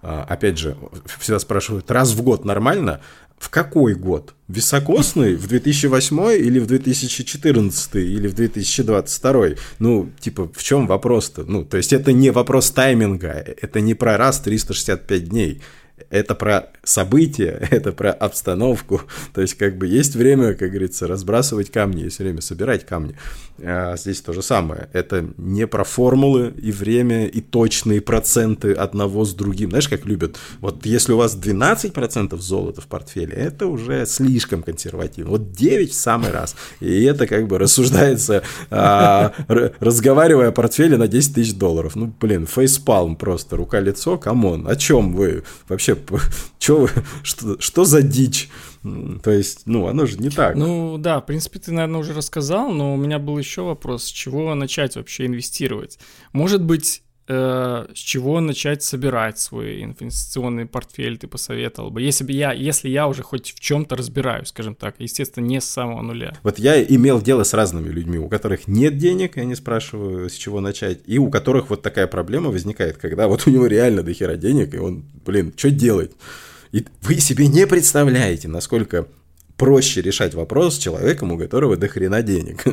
А, опять же, всегда спрашивают, раз в год нормально? В какой год? Високосный? В 2008 или в 2014 или в 2022? Ну, типа, в чем вопрос-то? Ну, то есть это не вопрос тайминга, это не про раз 365 дней это про события, это про обстановку. То есть, как бы есть время, как говорится, разбрасывать камни, есть время собирать камни. А здесь то же самое. Это не про формулы и время, и точные проценты одного с другим. Знаешь, как любят? Вот если у вас 12% золота в портфеле, это уже слишком консервативно. Вот 9 в самый раз. И это как бы рассуждается, а, разговаривая о портфеле на 10 тысяч долларов. Ну, блин, facepalm просто, рука-лицо, come on. О чем вы вообще? Чё вы, что, что за дичь? То есть, ну, оно же не так. Ну, да, в принципе, ты, наверное, уже рассказал, но у меня был еще вопрос, с чего начать вообще инвестировать? Может быть, э, с чего начать собирать свой инвестиционный портфель, ты посоветовал бы? Если бы я, если я уже хоть в чем-то разбираюсь, скажем так, естественно, не с самого нуля. Вот я имел дело с разными людьми, у которых нет денег, я не спрашиваю, с чего начать, и у которых вот такая проблема возникает, когда вот у него реально дохера денег, и он, блин, что делать? И вы себе не представляете, насколько проще решать вопрос с человеком, у которого до хрена денег.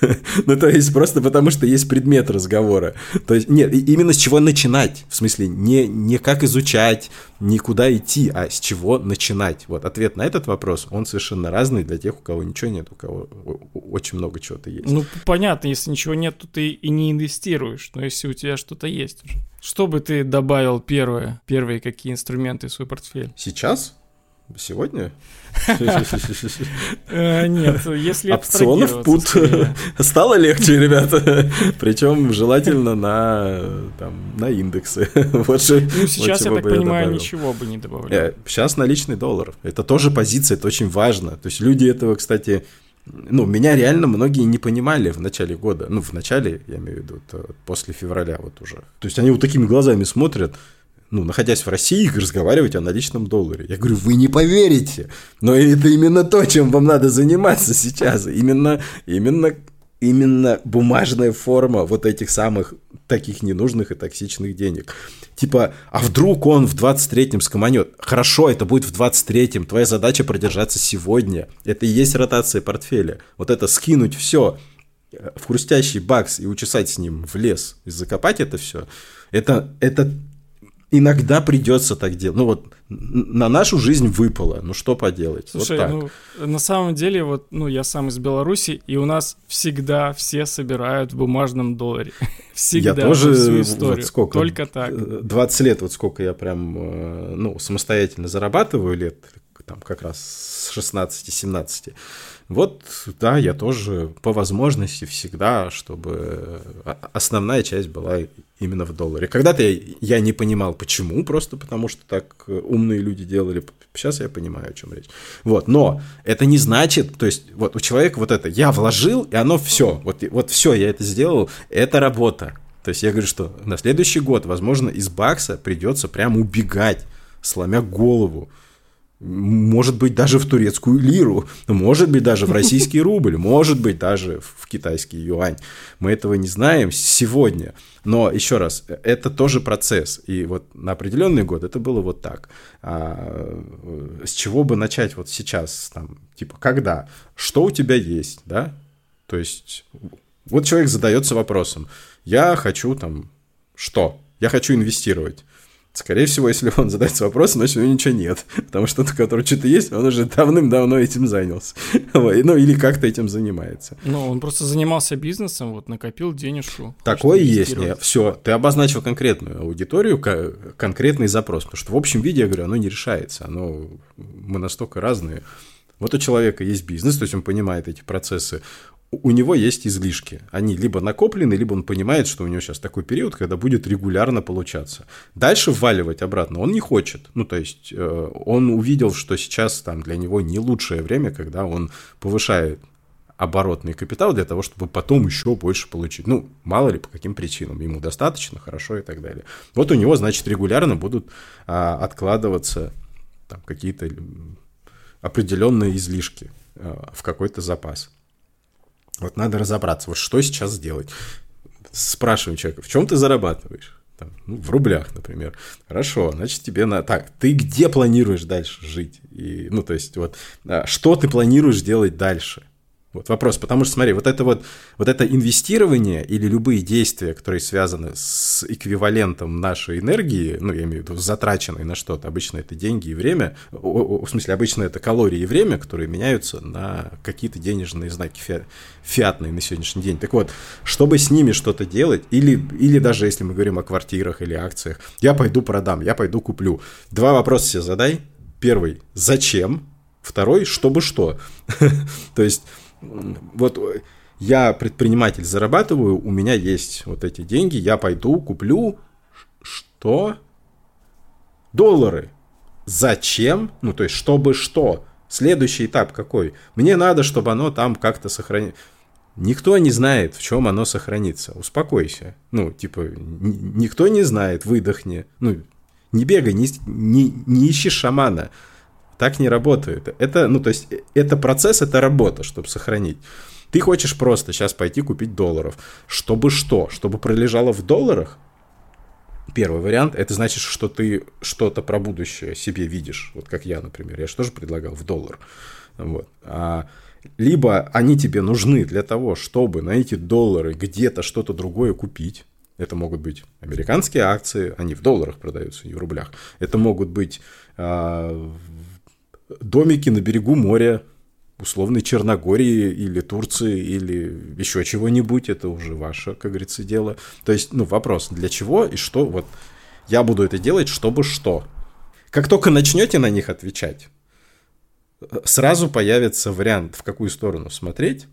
ну, то есть, просто потому что есть предмет разговора. То есть, нет, именно с чего начинать. В смысле, не, не как изучать, не куда идти, а с чего начинать. Вот ответ на этот вопрос, он совершенно разный для тех, у кого ничего нет, у кого очень много чего-то есть. Ну, понятно, если ничего нет, то ты и не инвестируешь. Но если у тебя что-то есть уже. Что бы ты добавил первое, первые какие инструменты в свой портфель? Сейчас? Сегодня? Э, нет, если Опционов пут стало легче, ребята. Причем желательно на, там, на индексы. Вот же, ну, сейчас, я так понимаю, ничего бы не добавлял. Э, сейчас наличный доллар. Это тоже позиция, это очень важно. То есть люди этого, кстати, ну, меня реально многие не понимали в начале года. Ну, в начале, я имею в виду, после февраля вот уже. То есть они вот такими глазами смотрят, ну, находясь в России, разговаривать о наличном долларе. Я говорю, вы не поверите, но это именно то, чем вам надо заниматься сейчас. Именно, именно, именно бумажная форма вот этих самых таких ненужных и токсичных денег. Типа, а вдруг он в 23-м скоманет? Хорошо, это будет в 23-м. Твоя задача продержаться сегодня. Это и есть ротация портфеля. Вот это скинуть все в хрустящий бакс и учесать с ним в лес и закопать это все. Это, это иногда придется так делать. Ну вот на нашу жизнь выпало, ну что поделать? Слушай, вот так. ну на самом деле вот, ну я сам из Беларуси, и у нас всегда все собирают в бумажном долларе. Всегда. Я тоже всю историю. Вот сколько? Только так. 20 лет, вот сколько я прям, э, ну самостоятельно зарабатываю лет, там как раз с 16-17. Вот, да, я тоже по возможности всегда, чтобы основная часть была именно в долларе. Когда-то я, я не понимал, почему, просто потому что так умные люди делали. Сейчас я понимаю, о чем речь. Вот, но это не значит, то есть вот у человека вот это, я вложил, и оно все, вот, вот все, я это сделал, это работа. То есть я говорю, что на следующий год, возможно, из бакса придется прям убегать, сломя голову может быть, даже в турецкую лиру, может быть, даже в российский рубль, может быть, даже в китайский юань. Мы этого не знаем сегодня. Но, еще раз, это тоже процесс. И вот на определенный год это было вот так. А, с чего бы начать вот сейчас? Там, типа, когда? Что у тебя есть, да? То есть, вот человек задается вопросом. Я хочу там что? Я хочу инвестировать. Скорее всего, если он задается вопросом, значит, у него ничего нет. Потому что тот, у которого что-то есть, он уже давным-давно этим занялся. ну, или как-то этим занимается. Ну, он просто занимался бизнесом, вот, накопил денежку. Такое есть. Не, все, ты обозначил конкретную аудиторию, конкретный запрос. Потому что в общем виде, я говорю, оно не решается. Оно, мы настолько разные. Вот у человека есть бизнес, то есть он понимает эти процессы у него есть излишки. Они либо накоплены, либо он понимает, что у него сейчас такой период, когда будет регулярно получаться. Дальше вваливать обратно он не хочет. Ну, то есть э, он увидел, что сейчас там для него не лучшее время, когда он повышает оборотный капитал для того, чтобы потом еще больше получить. Ну, мало ли, по каким причинам. Ему достаточно, хорошо и так далее. Вот у него, значит, регулярно будут а, откладываться там, какие-то определенные излишки а, в какой-то запас. Вот надо разобраться, вот что сейчас сделать. Спрашиваем человека, в чем ты зарабатываешь? Там, ну, в рублях, например. Хорошо, значит, тебе на... Так, ты где планируешь дальше жить? И, ну, то есть, вот, а, что ты планируешь делать дальше? Вот вопрос, потому что, смотри, вот это вот, вот это инвестирование или любые действия, которые связаны с эквивалентом нашей энергии, ну, я имею в виду, затраченной на что-то, обычно это деньги и время, в смысле, обычно это калории и время, которые меняются на какие-то денежные знаки фи фиатные на сегодняшний день. Так вот, чтобы с ними что-то делать, или, или даже если мы говорим о квартирах или акциях, я пойду продам, я пойду куплю. Два вопроса себе задай. Первый, зачем? Второй, чтобы что? То есть вот э, я предприниматель, зарабатываю, у меня есть вот эти деньги, я пойду, куплю, что? Доллары. Зачем? Ну, то есть, чтобы что? Следующий этап какой? Мне надо, чтобы оно там как-то сохранилось. Никто не знает, в чем оно сохранится. Успокойся. Ну, типа, никто не знает, выдохни. Ну, не бегай, не, не, не ищи шамана. Так не работает. Это, ну, то есть, это процесс, это работа, чтобы сохранить. Ты хочешь просто сейчас пойти купить долларов. Чтобы что? Чтобы пролежало в долларах? Первый вариант, это значит, что ты что-то про будущее себе видишь. Вот как я, например. Я же тоже предлагал в доллар. Вот. А, либо они тебе нужны для того, чтобы на эти доллары где-то что-то другое купить. Это могут быть американские акции, они в долларах продаются, не в рублях. Это могут быть а, домики на берегу моря, условной Черногории или Турции или еще чего-нибудь, это уже ваше, как говорится, дело. То есть, ну, вопрос, для чего и что, вот, я буду это делать, чтобы что. Как только начнете на них отвечать, сразу появится вариант, в какую сторону смотреть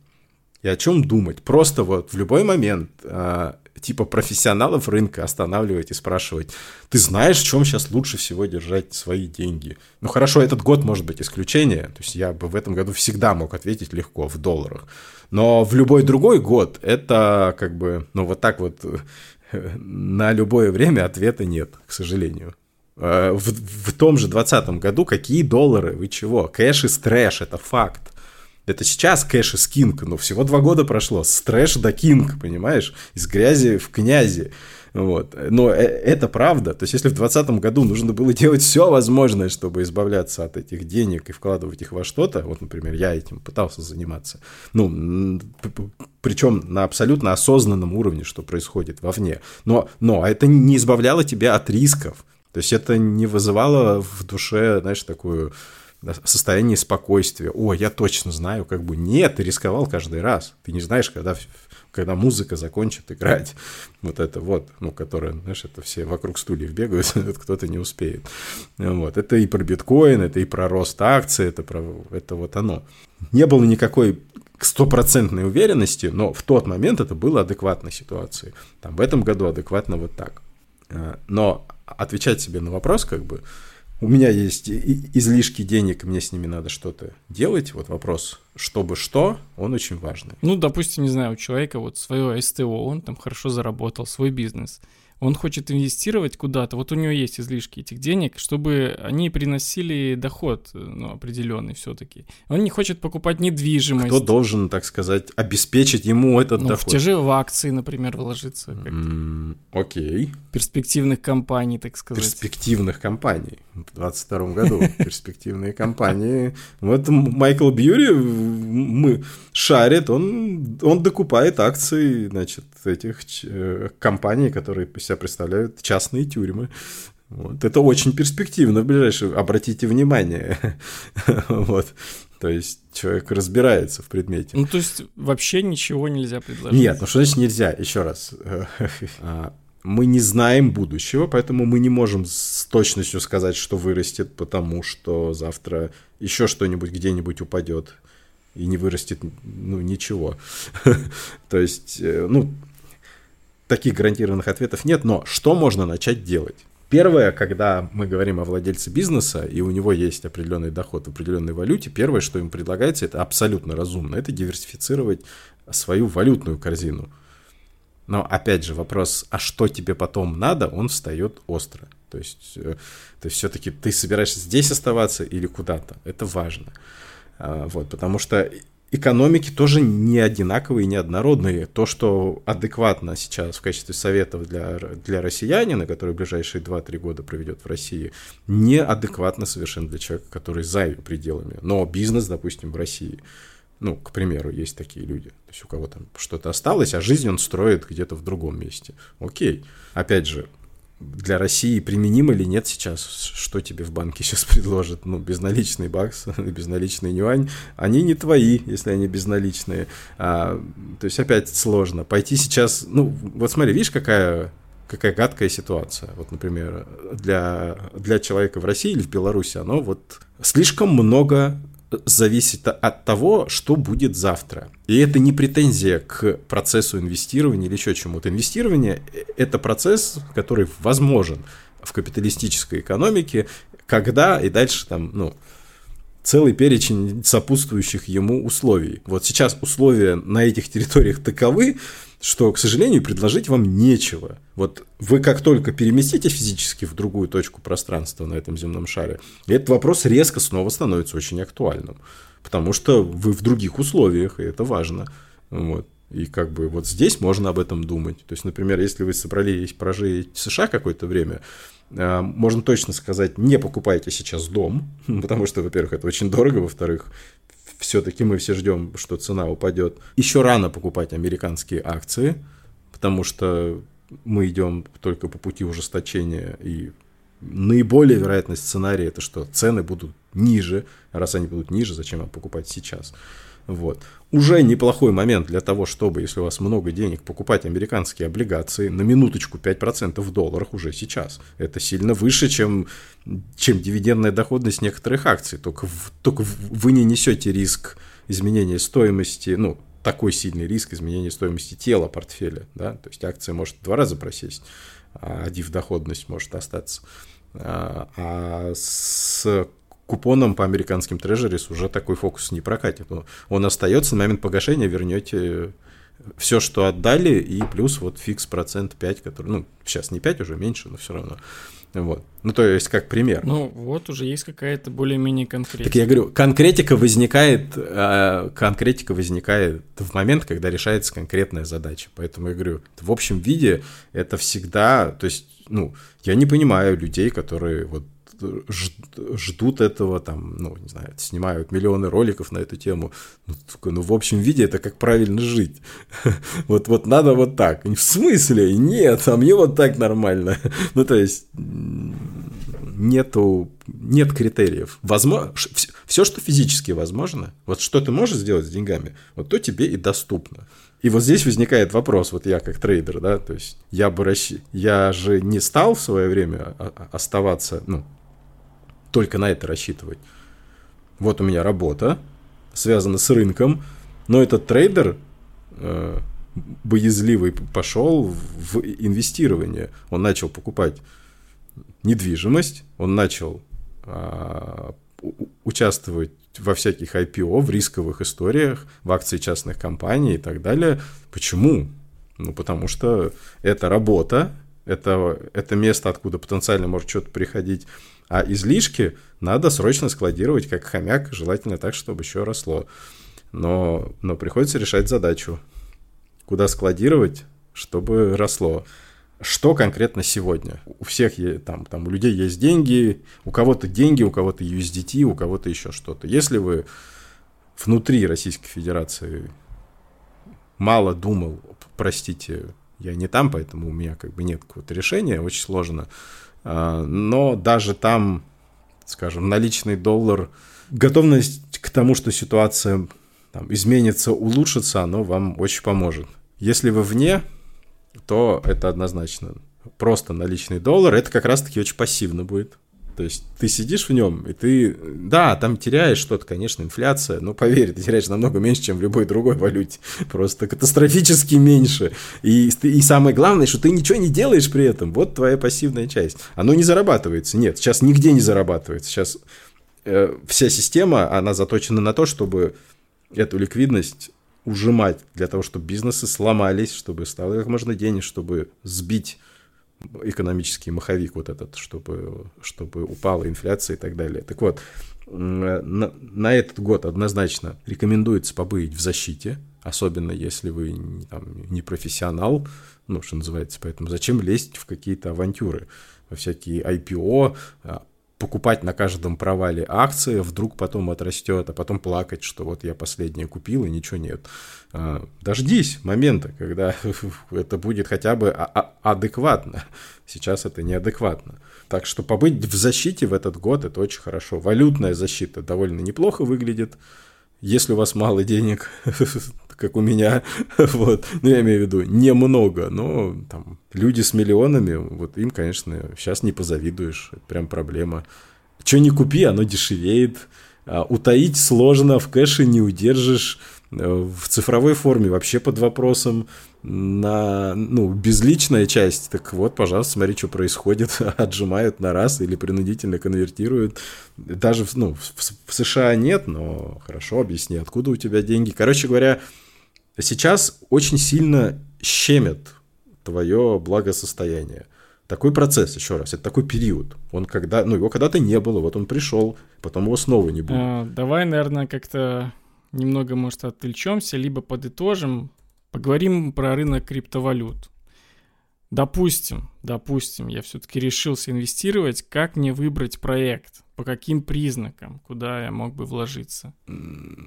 и о чем думать. Просто вот в любой момент а, типа профессионалов рынка останавливать и спрашивать, ты знаешь, в чем сейчас лучше всего держать свои деньги? Ну хорошо, этот год может быть исключение, то есть я бы в этом году всегда мог ответить легко в долларах, но в любой другой год это как бы, ну вот так вот на любое время ответа нет, к сожалению. Э, в, в том же 2020 году какие доллары, вы чего? Кэш из трэш, это факт. Это сейчас кэш из кинг, но всего два года прошло. С трэш до кинг, понимаешь? Из грязи в князи. Вот. Но э, это правда. То есть, если в 2020 году нужно было делать все возможное, чтобы избавляться от этих денег и вкладывать их во что-то, вот, например, я этим пытался заниматься, ну, причем на абсолютно осознанном уровне, что происходит вовне. Но, но это не избавляло тебя от рисков. То есть, это не вызывало в душе, знаешь, такую состоянии спокойствия. О, я точно знаю, как бы нет, ты рисковал каждый раз. Ты не знаешь, когда, когда музыка закончит играть. Вот это вот, ну, которая, знаешь, это все вокруг стульев бегают, кто-то не успеет. Вот. Это и про биткоин, это и про рост акций, это, про, это вот оно. Не было никакой стопроцентной уверенности, но в тот момент это было адекватной ситуацией. Там в этом году адекватно вот так. Э, но отвечать себе на вопрос, как бы, у меня есть излишки денег, мне с ними надо что-то делать. Вот вопрос, чтобы что, он очень важный. Ну, допустим, не знаю, у человека вот свое СТО, он там хорошо заработал, свой бизнес он хочет инвестировать куда-то, вот у него есть излишки этих денег, чтобы они приносили доход ну, определенный все-таки. Он не хочет покупать недвижимость. Кто должен, так сказать, обеспечить ему этот ну, доход? В те же в акции, например, вложиться. Mm, окей. Перспективных компаний, так сказать. Перспективных компаний. В 22 году перспективные компании. Вот Майкл Бьюри мы шарит, он, он докупает акции, значит, этих э, компаний, которые себя представляют частные тюрьмы. Вот. Это очень перспективно в ближайшее. Обратите внимание. вот. То есть человек разбирается в предмете. Ну, то есть вообще ничего нельзя предложить. Нет, ну что значит нельзя? Еще раз. А, мы не знаем будущего, поэтому мы не можем с точностью сказать, что вырастет, потому что завтра еще что-нибудь где-нибудь упадет и не вырастет ну, ничего. То есть, э, ну, таких гарантированных ответов нет, но что можно начать делать? Первое, когда мы говорим о владельце бизнеса, и у него есть определенный доход в определенной валюте, первое, что им предлагается, это абсолютно разумно, это диверсифицировать свою валютную корзину. Но опять же вопрос, а что тебе потом надо, он встает остро. То есть, э, то есть все-таки ты собираешься здесь оставаться или куда-то. Это важно. А, вот, потому что экономики тоже не одинаковые, не однородные. То, что адекватно сейчас в качестве советов для, для россиянина, который ближайшие 2-3 года проведет в России, неадекватно совершенно для человека, который за ее пределами. Но бизнес, допустим, в России – ну, к примеру, есть такие люди. То есть у кого там что-то осталось, а жизнь он строит где-то в другом месте. Окей. Опять же, для России применимо или нет сейчас, что тебе в банке сейчас предложат, ну, безналичный бакс, безналичный юань, они не твои, если они безналичные, а, то есть опять сложно, пойти сейчас, ну, вот смотри, видишь, какая какая гадкая ситуация. Вот, например, для, для человека в России или в Беларуси оно вот слишком много зависит от того, что будет завтра. И это не претензия к процессу инвестирования или еще чему-то. Инвестирование – это процесс, который возможен в капиталистической экономике, когда и дальше там, ну, целый перечень сопутствующих ему условий. Вот сейчас условия на этих территориях таковы, что, к сожалению, предложить вам нечего. Вот вы как только переместитесь физически в другую точку пространства на этом земном шаре, этот вопрос резко снова становится очень актуальным, потому что вы в других условиях, и это важно. Вот. И как бы вот здесь можно об этом думать. То есть, например, если вы собрались прожить в США какое-то время, э, можно точно сказать, не покупайте сейчас дом, потому что, во-первых, это очень дорого, во-вторых, все-таки мы все ждем, что цена упадет. Еще рано покупать американские акции, потому что мы идем только по пути ужесточения и наиболее вероятный сценарий это что цены будут ниже, раз они будут ниже, зачем покупать сейчас? Вот. Уже неплохой момент для того, чтобы, если у вас много денег, покупать американские облигации на минуточку 5% в долларах уже сейчас. Это сильно выше, чем, чем дивидендная доходность некоторых акций. Только, только вы не несете риск изменения стоимости, ну, такой сильный риск изменения стоимости тела портфеля. Да? То есть акция может в два раза просесть, а див доходность может остаться. А, а с купоном по американским трежерис уже такой фокус не прокатит. Он остается, на момент погашения вернете все, что отдали, и плюс вот фикс процент 5, который, ну, сейчас не 5 уже, меньше, но все равно. Вот. Ну, то есть, как пример. Ну, вот уже есть какая-то более-менее конкретика. Так я говорю, конкретика возникает, э, конкретика возникает в момент, когда решается конкретная задача. Поэтому я говорю, в общем виде это всегда, то есть, ну, я не понимаю людей, которые вот ждут этого, там, ну, не знаю, снимают миллионы роликов на эту тему. Ну, только, ну в общем виде это как правильно жить. вот, вот надо вот так. В смысле? Нет, а мне вот так нормально. ну, то есть нету, нет критериев. Возможно, все, что физически возможно, вот что ты можешь сделать с деньгами, вот то тебе и доступно. И вот здесь возникает вопрос, вот я как трейдер, да, то есть я бы расщ... я же не стал в свое время оставаться, ну, только на это рассчитывать. Вот у меня работа, связана с рынком, но этот трейдер э, боязливый пошел в инвестирование. Он начал покупать недвижимость, он начал э, участвовать во всяких IPO, в рисковых историях, в акции частных компаний и так далее. Почему? Ну, потому что это работа, это, это место, откуда потенциально может что-то приходить а излишки надо срочно складировать как хомяк, желательно так, чтобы еще росло. Но, но приходится решать задачу. Куда складировать, чтобы росло. Что конкретно сегодня? У всех там, там у людей есть деньги, у кого-то деньги, у кого-то USDT, у кого-то еще что-то. Если вы внутри Российской Федерации мало думал, простите, я не там, поэтому у меня как бы нет какого-то решения, очень сложно а, но даже там, скажем, наличный доллар, готовность к тому, что ситуация там, изменится, улучшится, оно вам очень поможет. Если вы вне, то это однозначно. Просто наличный доллар, это как раз-таки очень пассивно будет. То есть ты сидишь в нем, и ты, да, там теряешь что-то, конечно, инфляция, но поверь, ты теряешь намного меньше, чем в любой другой валюте. Просто катастрофически меньше. И, и самое главное, что ты ничего не делаешь при этом. Вот твоя пассивная часть. Оно не зарабатывается. Нет, сейчас нигде не зарабатывается. Сейчас э, вся система, она заточена на то, чтобы эту ликвидность ужимать для того, чтобы бизнесы сломались, чтобы стало как можно денег, чтобы сбить экономический маховик вот этот, чтобы, чтобы упала инфляция и так далее. Так вот, на, на этот год однозначно рекомендуется побыть в защите, особенно если вы там, не профессионал, ну, что называется, поэтому зачем лезть в какие-то авантюры, во всякие IPO, покупать на каждом провале акции, вдруг потом отрастет, а потом плакать, что вот я последнее купил и ничего нет. А, дождись момента, когда это будет хотя бы а, а, адекватно. Сейчас это неадекватно. Так что побыть в защите в этот год это очень хорошо. Валютная защита довольно неплохо выглядит. Если у вас мало денег, как у меня, вот, ну, я имею в виду, немного, но там люди с миллионами, вот им, конечно, сейчас не позавидуешь, прям проблема. Что не купи, оно дешевеет, а, утаить сложно, в кэше не удержишь, э, в цифровой форме вообще под вопросом, на, ну, безличная часть, так вот, пожалуйста, смотри, что происходит, отжимают на раз или принудительно конвертируют. Даже, ну, в, в США нет, но хорошо, объясни, откуда у тебя деньги. Короче говоря, сейчас очень сильно щемят твое благосостояние. Такой процесс, еще раз, это такой период. Он когда, ну, его когда-то не было, вот он пришел, потом его снова не будет. А, давай, наверное, как-то немного, может, отвлечемся, либо подытожим, поговорим про рынок криптовалют. Допустим, допустим, я все-таки решился инвестировать, как мне выбрать проект? По каким признакам, куда я мог бы вложиться?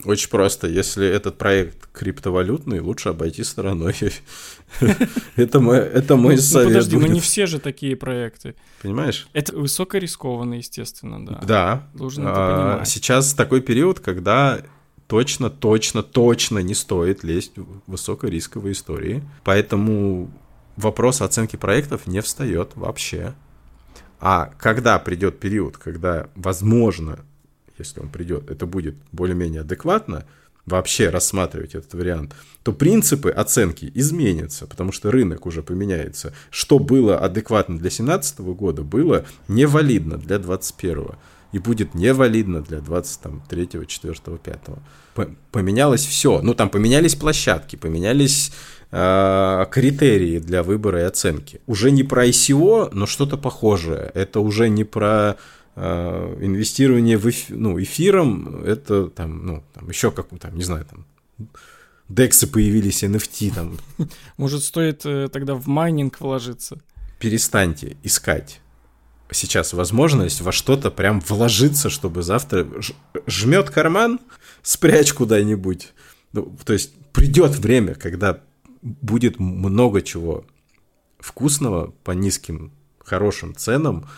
Очень просто. Если этот проект криптовалютный, лучше обойти стороной. Это мой, мой ну, совет. Подожди, но не все же такие проекты. Понимаешь? Это высокорискованно, естественно, да. Да. Должен это а, понимать. Сейчас такой период, когда точно, точно, точно не стоит лезть в высокорисковые истории. Поэтому вопрос оценки проектов не встает вообще. А когда придет период, когда, возможно, если он придет, это будет более-менее адекватно, вообще рассматривать этот вариант, то принципы оценки изменятся, потому что рынок уже поменяется. Что было адекватно для 2017 года, было невалидно для 2021 и будет невалидно для 23, 4, 5. Поменялось все. Ну, там поменялись площадки, поменялись Э, критерии для выбора и оценки. Уже не про ICO, но что-то похожее. Это уже не про э, инвестирование в эф, ну, эфиром, это там, ну, там еще как, там, не знаю, там, дексы появились, NFT там. Может, стоит э, тогда в майнинг вложиться? Перестаньте искать сейчас возможность во что-то прям вложиться, чтобы завтра жмет карман, спрячь куда-нибудь. Ну, то есть придет время, когда будет много чего вкусного по низким, хорошим ценам,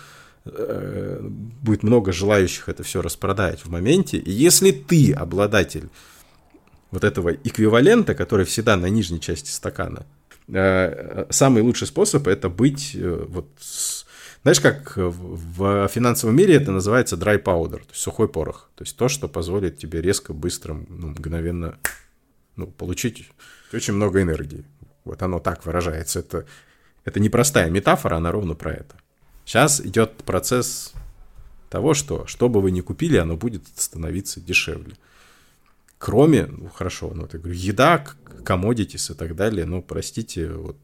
э, будет много желающих это все распродать в моменте. И если ты обладатель вот этого эквивалента, который всегда на нижней части стакана, э, самый лучший способ это быть э, вот знаешь, как в финансовом мире это называется dry powder, то есть сухой порох. То есть то, что позволит тебе резко, быстро, ну, мгновенно ну, получить очень много энергии. Вот оно так выражается. Это, это непростая метафора, она ровно про это. Сейчас идет процесс того, что что бы вы ни купили, оно будет становиться дешевле. Кроме, ну хорошо, ну я говорю, еда, комодитис и так далее, ну простите, вот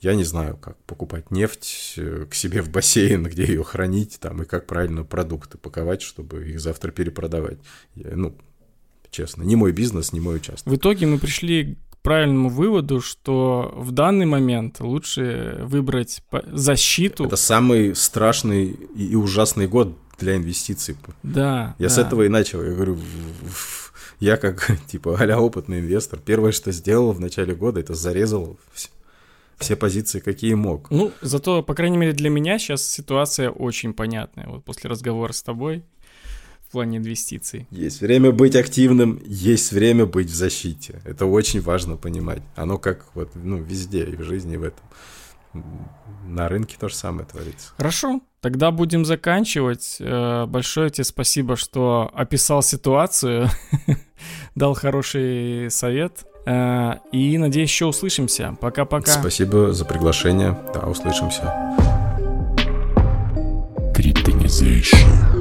я не знаю, как покупать нефть э, к себе в бассейн, где ее хранить, там, и как правильно продукты паковать, чтобы их завтра перепродавать. Я, ну, честно. Не мой бизнес, не мой участок. В итоге мы пришли к правильному выводу, что в данный момент лучше выбрать защиту. Это самый страшный и ужасный год для инвестиций. Да. Я да. с этого и начал. Я говорю, я как, типа, а опытный инвестор, первое, что сделал в начале года, это зарезал все позиции, какие мог. Ну, зато, по крайней мере, для меня сейчас ситуация очень понятная. Вот после разговора с тобой в плане инвестиций. Есть время быть активным, есть время быть в защите. Это очень важно понимать. Оно как вот, ну, везде, и в жизни, и в этом. на рынке то же самое творится. Хорошо, тогда будем заканчивать. Э, большое тебе спасибо, что описал ситуацию, дал хороший совет. Э, и надеюсь, еще услышимся. Пока-пока. Спасибо за приглашение. Да, услышимся. Криптонизация.